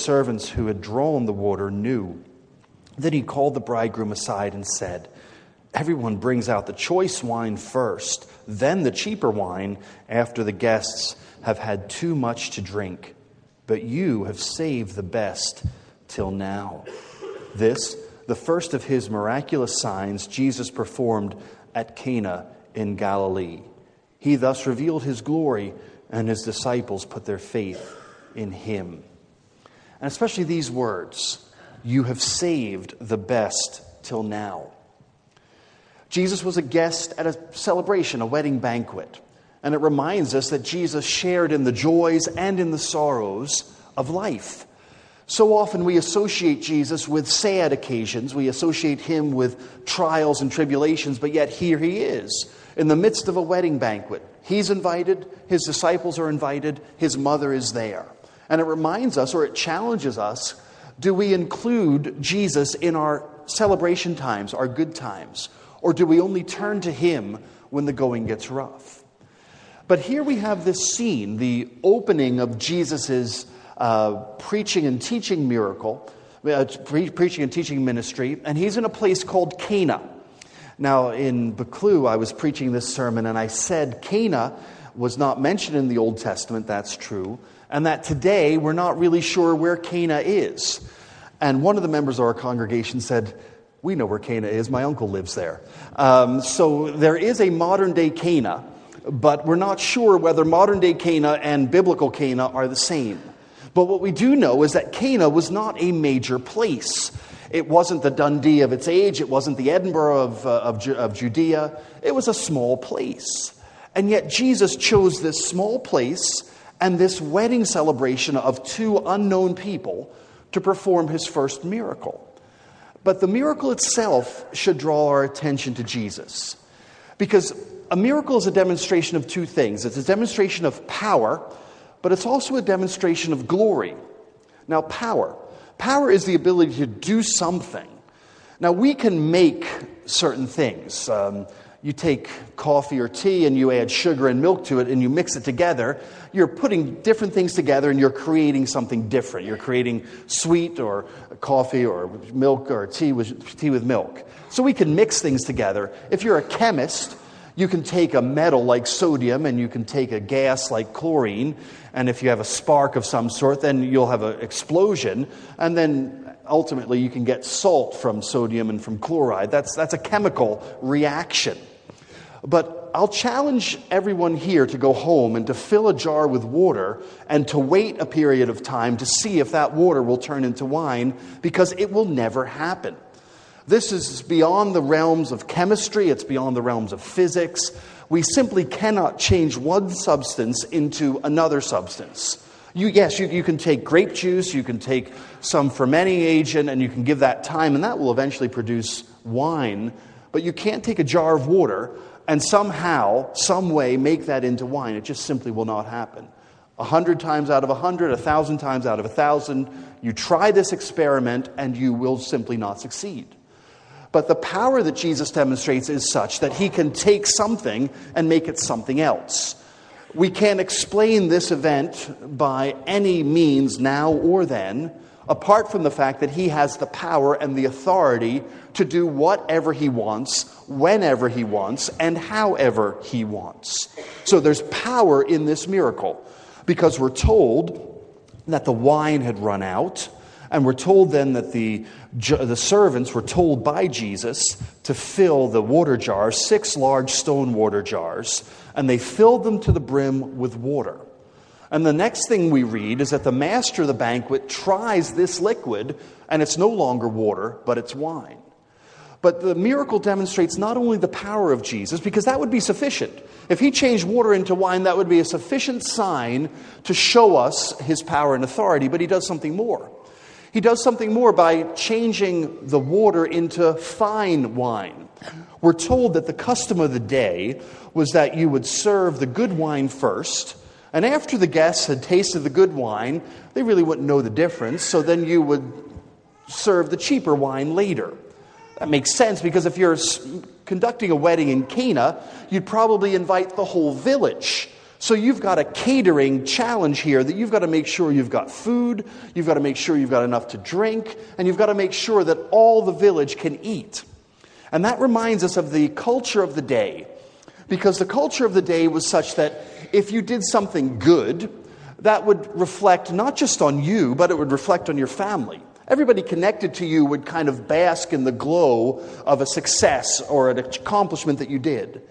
servants who had drawn the water knew. Then he called the bridegroom aside and said, Everyone brings out the choice wine first, then the cheaper wine after the guests have had too much to drink. But you have saved the best till now. This, the first of his miraculous signs, Jesus performed at Cana in Galilee. He thus revealed his glory, and his disciples put their faith in him. And especially these words You have saved the best till now. Jesus was a guest at a celebration, a wedding banquet. And it reminds us that Jesus shared in the joys and in the sorrows of life. So often we associate Jesus with sad occasions. We associate him with trials and tribulations, but yet here he is in the midst of a wedding banquet. He's invited, his disciples are invited, his mother is there. And it reminds us, or it challenges us, do we include Jesus in our celebration times, our good times? Or do we only turn to him when the going gets rough? But here we have this scene, the opening of Jesus' uh, preaching and teaching miracle, uh, pre- preaching and teaching ministry, and he's in a place called Cana. Now, in Buccleuch, I was preaching this sermon, and I said Cana was not mentioned in the Old Testament, that's true, and that today we're not really sure where Cana is. And one of the members of our congregation said, We know where Cana is, my uncle lives there. Um, so there is a modern day Cana, but we're not sure whether modern day Cana and biblical Cana are the same. But what we do know is that Cana was not a major place. It wasn't the Dundee of its age, it wasn't the Edinburgh of, uh, of, of Judea. It was a small place. And yet Jesus chose this small place and this wedding celebration of two unknown people to perform his first miracle. But the miracle itself should draw our attention to Jesus. Because a miracle is a demonstration of two things it's a demonstration of power, but it's also a demonstration of glory. Now, power. Power is the ability to do something. Now, we can make certain things. Um, you take coffee or tea and you add sugar and milk to it and you mix it together, you're putting different things together and you're creating something different. You're creating sweet or coffee or milk or tea with, tea with milk. So we can mix things together. If you're a chemist, you can take a metal like sodium and you can take a gas like chlorine, and if you have a spark of some sort, then you'll have an explosion, and then ultimately you can get salt from sodium and from chloride. That's, that's a chemical reaction. But I'll challenge everyone here to go home and to fill a jar with water and to wait a period of time to see if that water will turn into wine because it will never happen. This is beyond the realms of chemistry, it's beyond the realms of physics. We simply cannot change one substance into another substance. You, yes, you, you can take grape juice, you can take some fermenting agent, and you can give that time, and that will eventually produce wine. But you can't take a jar of water and somehow, some way, make that into wine. It just simply will not happen. A hundred times out of a hundred, a thousand times out of a thousand, you try this experiment and you will simply not succeed. But the power that Jesus demonstrates is such that he can take something and make it something else. We can't explain this event by any means now or then, apart from the fact that he has the power and the authority to do whatever he wants, whenever he wants, and however he wants. So there's power in this miracle because we're told that the wine had run out, and we're told then that the, the servants were told by Jesus to fill the water jars, six large stone water jars, and they filled them to the brim with water. And the next thing we read is that the master of the banquet tries this liquid, and it's no longer water, but it's wine. But the miracle demonstrates not only the power of Jesus, because that would be sufficient. If he changed water into wine, that would be a sufficient sign to show us his power and authority, but he does something more. He does something more by changing the water into fine wine. We're told that the custom of the day was that you would serve the good wine first, and after the guests had tasted the good wine, they really wouldn't know the difference, so then you would serve the cheaper wine later. That makes sense because if you're conducting a wedding in Cana, you'd probably invite the whole village So you've got a catering challenge here that you've got to make sure you've got food, you've got to make sure you've got enough to drink, and you've got to make sure that all the village can eat. And that reminds us of the culture of the day. Because the culture of the day was such that if you did something good, that would reflect not just on you, but it would reflect on your family. Everybody connected to you would kind of bask in the glow of a success or an accomplishment that you did.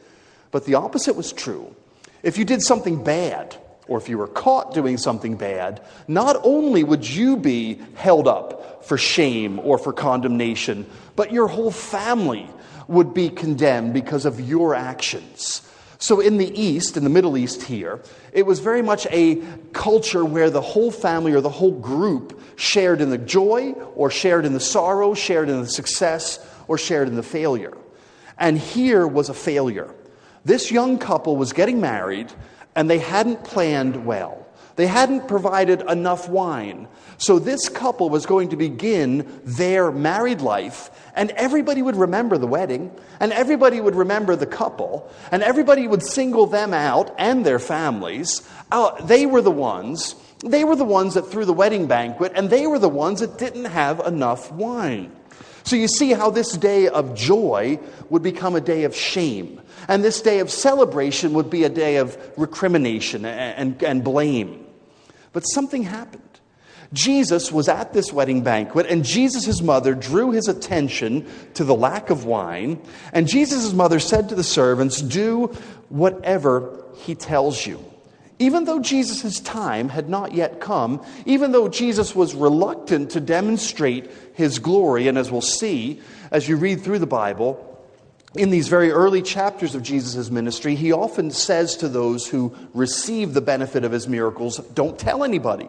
But the opposite was true. If you did something bad, or if you were caught doing something bad, not only would you be held up for shame or for condemnation, but your whole family would be condemned because of your actions. So, in the East, in the Middle East here, it was very much a culture where the whole family or the whole group shared in the joy, or shared in the sorrow, shared in the success, or shared in the failure. And here was a failure. This young couple was getting married and they hadn't planned well. They hadn't provided enough wine. So this couple was going to begin their married life, and everybody would remember the wedding, and everybody would remember the couple, and everybody would single them out and their families. Uh, they were the ones. They were the ones that threw the wedding banquet, and they were the ones that didn't have enough wine. So you see how this day of joy would become a day of shame. And this day of celebration would be a day of recrimination and, and, and blame. But something happened. Jesus was at this wedding banquet, and Jesus' mother drew his attention to the lack of wine. And Jesus' mother said to the servants, Do whatever he tells you. Even though Jesus' time had not yet come, even though Jesus was reluctant to demonstrate his glory, and as we'll see as you read through the Bible, in these very early chapters of Jesus' ministry, he often says to those who receive the benefit of his miracles, Don't tell anybody.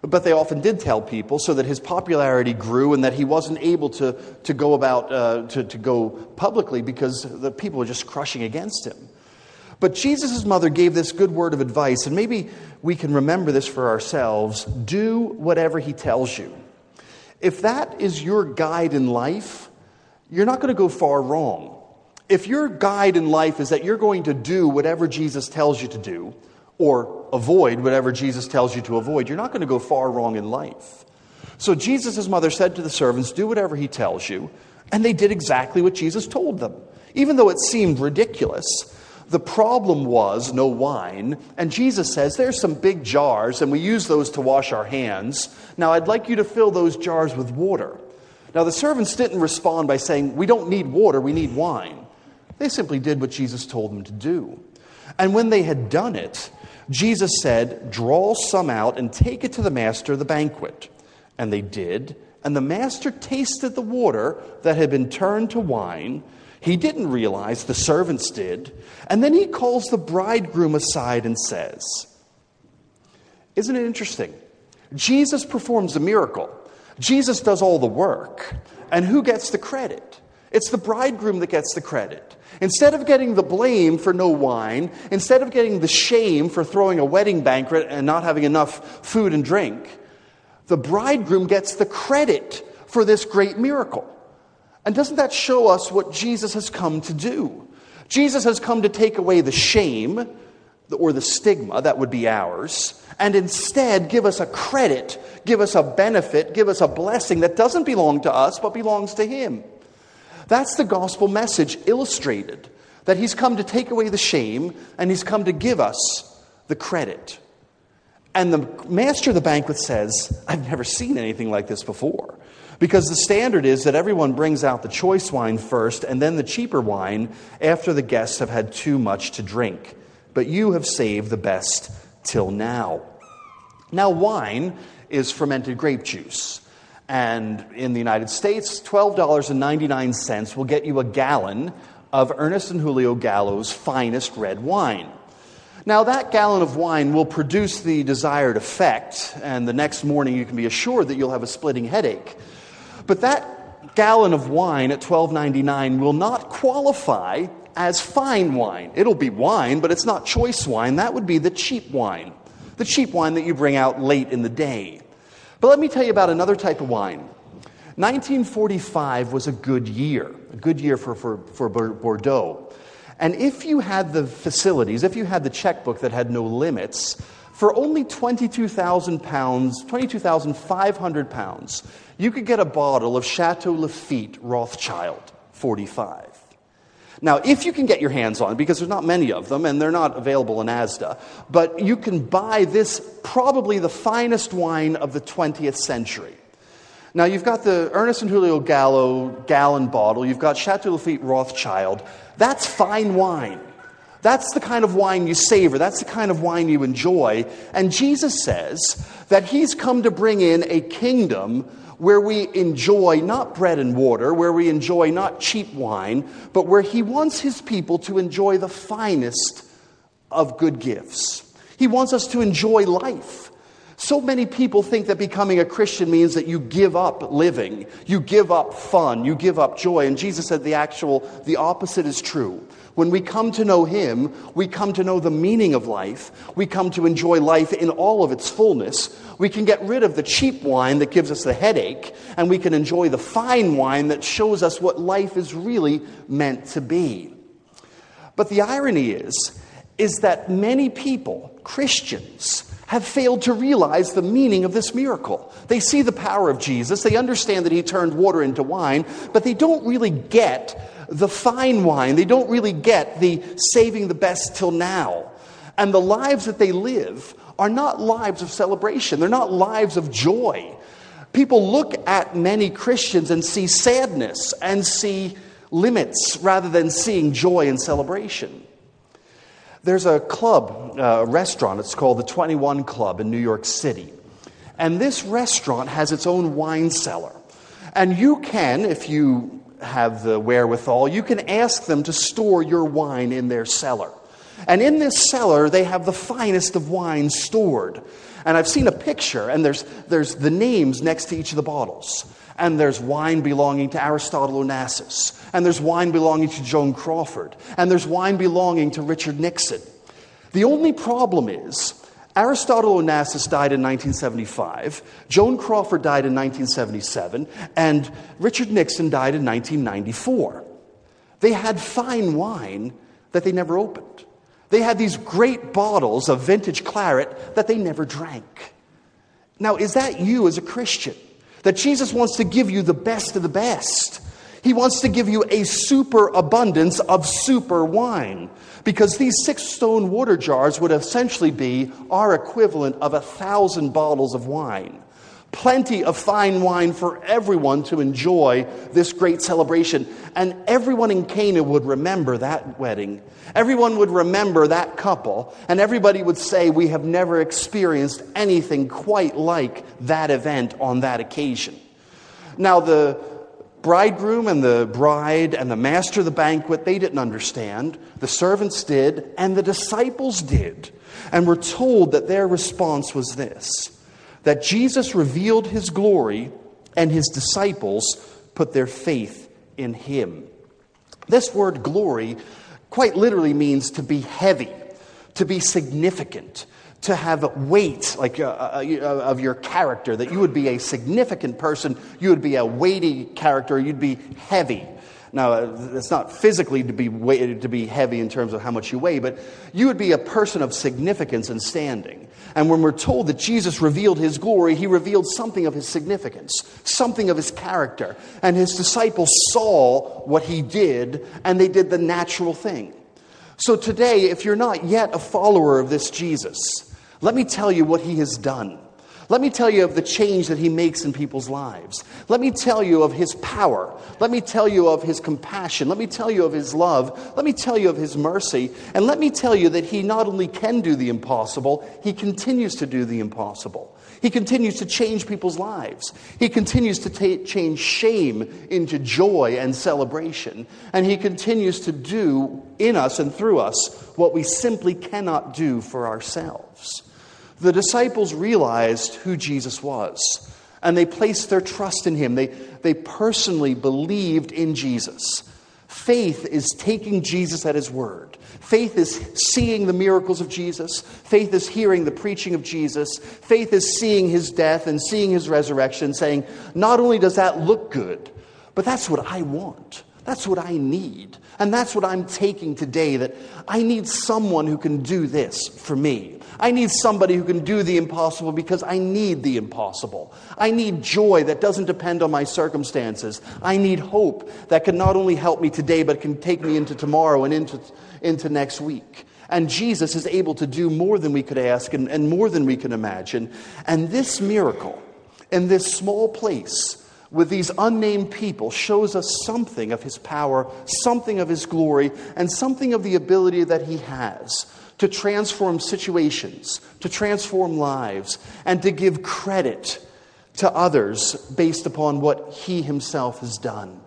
But they often did tell people so that his popularity grew and that he wasn't able to, to go about, uh, to, to go publicly because the people were just crushing against him. But Jesus' mother gave this good word of advice, and maybe we can remember this for ourselves do whatever he tells you. If that is your guide in life, you're not going to go far wrong. If your guide in life is that you're going to do whatever Jesus tells you to do, or avoid whatever Jesus tells you to avoid, you're not going to go far wrong in life. So Jesus' mother said to the servants, Do whatever he tells you. And they did exactly what Jesus told them. Even though it seemed ridiculous, the problem was no wine. And Jesus says, There's some big jars, and we use those to wash our hands. Now I'd like you to fill those jars with water. Now the servants didn't respond by saying, We don't need water, we need wine. They simply did what Jesus told them to do. And when they had done it, Jesus said, Draw some out and take it to the master of the banquet. And they did. And the master tasted the water that had been turned to wine. He didn't realize, the servants did. And then he calls the bridegroom aside and says, Isn't it interesting? Jesus performs a miracle, Jesus does all the work. And who gets the credit? It's the bridegroom that gets the credit. Instead of getting the blame for no wine, instead of getting the shame for throwing a wedding banquet and not having enough food and drink, the bridegroom gets the credit for this great miracle. And doesn't that show us what Jesus has come to do? Jesus has come to take away the shame or the stigma that would be ours, and instead give us a credit, give us a benefit, give us a blessing that doesn't belong to us but belongs to Him. That's the gospel message illustrated that he's come to take away the shame and he's come to give us the credit. And the master of the banquet says, I've never seen anything like this before. Because the standard is that everyone brings out the choice wine first and then the cheaper wine after the guests have had too much to drink. But you have saved the best till now. Now, wine is fermented grape juice. And in the United States, $12.99 will get you a gallon of Ernest and Julio Gallo's finest red wine. Now, that gallon of wine will produce the desired effect, and the next morning you can be assured that you'll have a splitting headache. But that gallon of wine at $12.99 will not qualify as fine wine. It'll be wine, but it's not choice wine. That would be the cheap wine, the cheap wine that you bring out late in the day. But let me tell you about another type of wine. 1945 was a good year, a good year for, for, for Bordeaux. And if you had the facilities, if you had the checkbook that had no limits, for only 22,000 pounds, 22,500 pounds, you could get a bottle of Chateau Lafite Rothschild 45. Now, if you can get your hands on because there's not many of them and they're not available in Asda, but you can buy this, probably the finest wine of the 20th century. Now, you've got the Ernest and Julio Gallo gallon bottle, you've got Chateau Lafite Rothschild. That's fine wine. That's the kind of wine you savor. That's the kind of wine you enjoy. And Jesus says that he's come to bring in a kingdom where we enjoy not bread and water, where we enjoy not cheap wine, but where he wants his people to enjoy the finest of good gifts. He wants us to enjoy life. So many people think that becoming a Christian means that you give up living, you give up fun, you give up joy. And Jesus said the actual, the opposite is true. When we come to know Him, we come to know the meaning of life. We come to enjoy life in all of its fullness. We can get rid of the cheap wine that gives us the headache, and we can enjoy the fine wine that shows us what life is really meant to be. But the irony is, is that many people, Christians, have failed to realize the meaning of this miracle. They see the power of Jesus, they understand that he turned water into wine, but they don't really get the fine wine. They don't really get the saving the best till now. And the lives that they live are not lives of celebration, they're not lives of joy. People look at many Christians and see sadness and see limits rather than seeing joy and celebration. There's a club, uh, a restaurant, it's called the 21 Club in New York City. And this restaurant has its own wine cellar. And you can, if you have the wherewithal, you can ask them to store your wine in their cellar. And in this cellar, they have the finest of wine stored. And I've seen a picture, and there's, there's the names next to each of the bottles. And there's wine belonging to Aristotle Onassis. And there's wine belonging to Joan Crawford. And there's wine belonging to Richard Nixon. The only problem is Aristotle Onassis died in 1975, Joan Crawford died in 1977, and Richard Nixon died in 1994. They had fine wine that they never opened. They had these great bottles of vintage claret that they never drank. Now, is that you as a Christian? That Jesus wants to give you the best of the best. He wants to give you a super abundance of super wine because these six stone water jars would essentially be our equivalent of a thousand bottles of wine. Plenty of fine wine for everyone to enjoy this great celebration. And everyone in Cana would remember that wedding. Everyone would remember that couple. And everybody would say, We have never experienced anything quite like that event on that occasion. Now, the bridegroom and the bride and the master of the banquet, they didn't understand. The servants did, and the disciples did. And we're told that their response was this that Jesus revealed his glory, and his disciples put their faith in him. This word glory quite literally means to be heavy, to be significant, to have weight like uh, uh, uh, of your character that you would be a significant person you would be a weighty character you'd be heavy. Now uh, it's not physically to be weighted to be heavy in terms of how much you weigh but you would be a person of significance and standing. And when we're told that jesus revealed his glory he revealed something of his significance something of his character. And his disciples saw what he did and they did the natural thing. So today if you're not yet a follower of this jesus let me tell you what he has done. Let me tell you of the change that he makes in people's lives. Let me tell you of his power. Let me tell you of his compassion. Let me tell you of his love. Let me tell you of his mercy. And let me tell you that he not only can do the impossible, he continues to do the impossible. He continues to change people's lives. He continues to change shame into joy and celebration. And he continues to do in us and through us what we simply cannot do for ourselves. The disciples realized who Jesus was, and they placed their trust in him. They, they personally believed in Jesus. Faith is taking Jesus at his word. Faith is seeing the miracles of Jesus. Faith is hearing the preaching of Jesus. Faith is seeing his death and seeing his resurrection, saying, Not only does that look good, but that's what I want. That's what I need. And that's what I'm taking today that I need someone who can do this for me. I need somebody who can do the impossible because I need the impossible. I need joy that doesn't depend on my circumstances. I need hope that can not only help me today, but can take me into tomorrow and into, into next week. And Jesus is able to do more than we could ask and, and more than we can imagine. And this miracle in this small place, with these unnamed people shows us something of his power, something of his glory, and something of the ability that he has to transform situations, to transform lives, and to give credit to others based upon what he himself has done.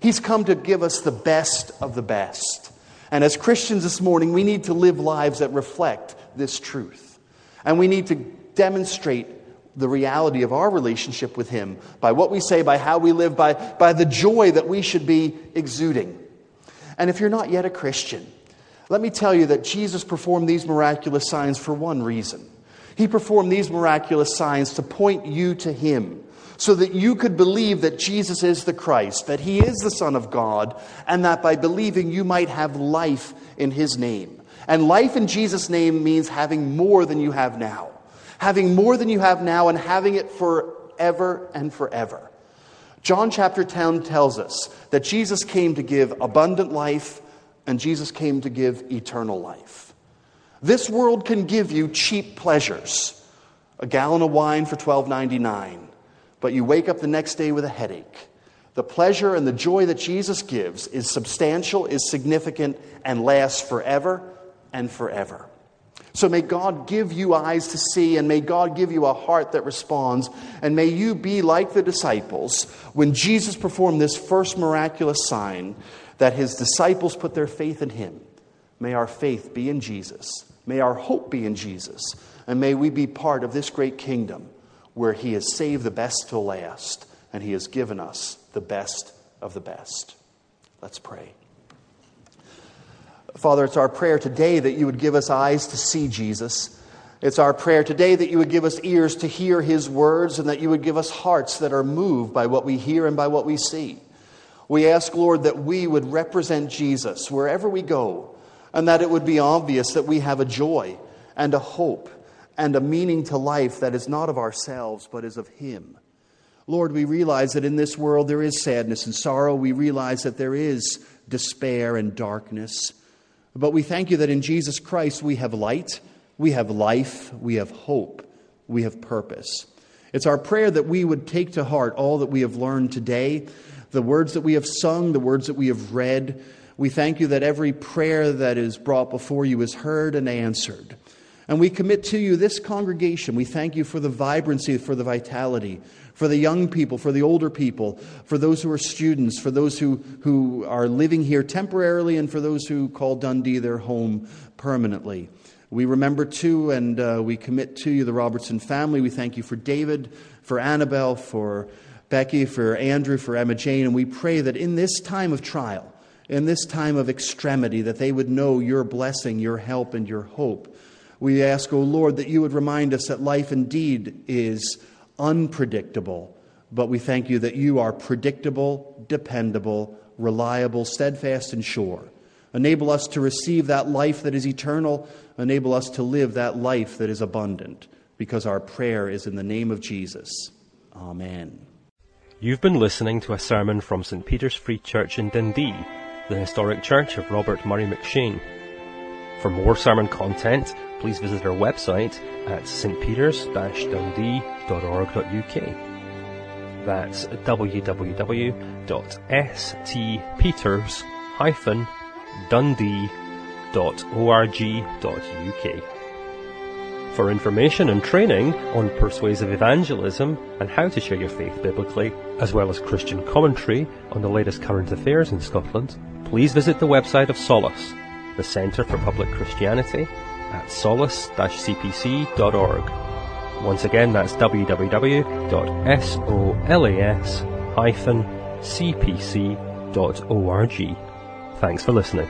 He's come to give us the best of the best. And as Christians this morning, we need to live lives that reflect this truth. And we need to demonstrate the reality of our relationship with Him by what we say, by how we live, by, by the joy that we should be exuding. And if you're not yet a Christian, let me tell you that Jesus performed these miraculous signs for one reason. He performed these miraculous signs to point you to Him so that you could believe that Jesus is the Christ, that He is the Son of God, and that by believing you might have life in His name. And life in Jesus' name means having more than you have now having more than you have now and having it forever and forever. John chapter 10 tells us that Jesus came to give abundant life and Jesus came to give eternal life. This world can give you cheap pleasures, a gallon of wine for $12.99, but you wake up the next day with a headache. The pleasure and the joy that Jesus gives is substantial, is significant, and lasts forever and forever. So may God give you eyes to see, and may God give you a heart that responds, and may you be like the disciples when Jesus performed this first miraculous sign that his disciples put their faith in him. May our faith be in Jesus. May our hope be in Jesus. And may we be part of this great kingdom where he has saved the best to last and he has given us the best of the best. Let's pray. Father, it's our prayer today that you would give us eyes to see Jesus. It's our prayer today that you would give us ears to hear his words and that you would give us hearts that are moved by what we hear and by what we see. We ask, Lord, that we would represent Jesus wherever we go and that it would be obvious that we have a joy and a hope and a meaning to life that is not of ourselves but is of him. Lord, we realize that in this world there is sadness and sorrow. We realize that there is despair and darkness. But we thank you that in Jesus Christ we have light, we have life, we have hope, we have purpose. It's our prayer that we would take to heart all that we have learned today, the words that we have sung, the words that we have read. We thank you that every prayer that is brought before you is heard and answered. And we commit to you this congregation. We thank you for the vibrancy, for the vitality, for the young people, for the older people, for those who are students, for those who, who are living here temporarily, and for those who call Dundee their home permanently. We remember too, and uh, we commit to you the Robertson family. We thank you for David, for Annabelle, for Becky, for Andrew, for Emma Jane, and we pray that in this time of trial, in this time of extremity, that they would know your blessing, your help, and your hope. We ask, O oh Lord, that you would remind us that life indeed is unpredictable, but we thank you that you are predictable, dependable, reliable, steadfast, and sure. Enable us to receive that life that is eternal. Enable us to live that life that is abundant, because our prayer is in the name of Jesus. Amen. You've been listening to a sermon from St. Peter's Free Church in Dundee, the historic church of Robert Murray M'Cheyne. For more sermon content, please visit our website at stpeters-dundee.org.uk. That's www.stpeters-dundee.org.uk. For information and training on persuasive evangelism and how to share your faith biblically, as well as Christian commentary on the latest current affairs in Scotland, please visit the website of Solas, the Centre for Public Christianity, at solas-cpc.org. Once again, that's www.solas-cpc.org. Thanks for listening.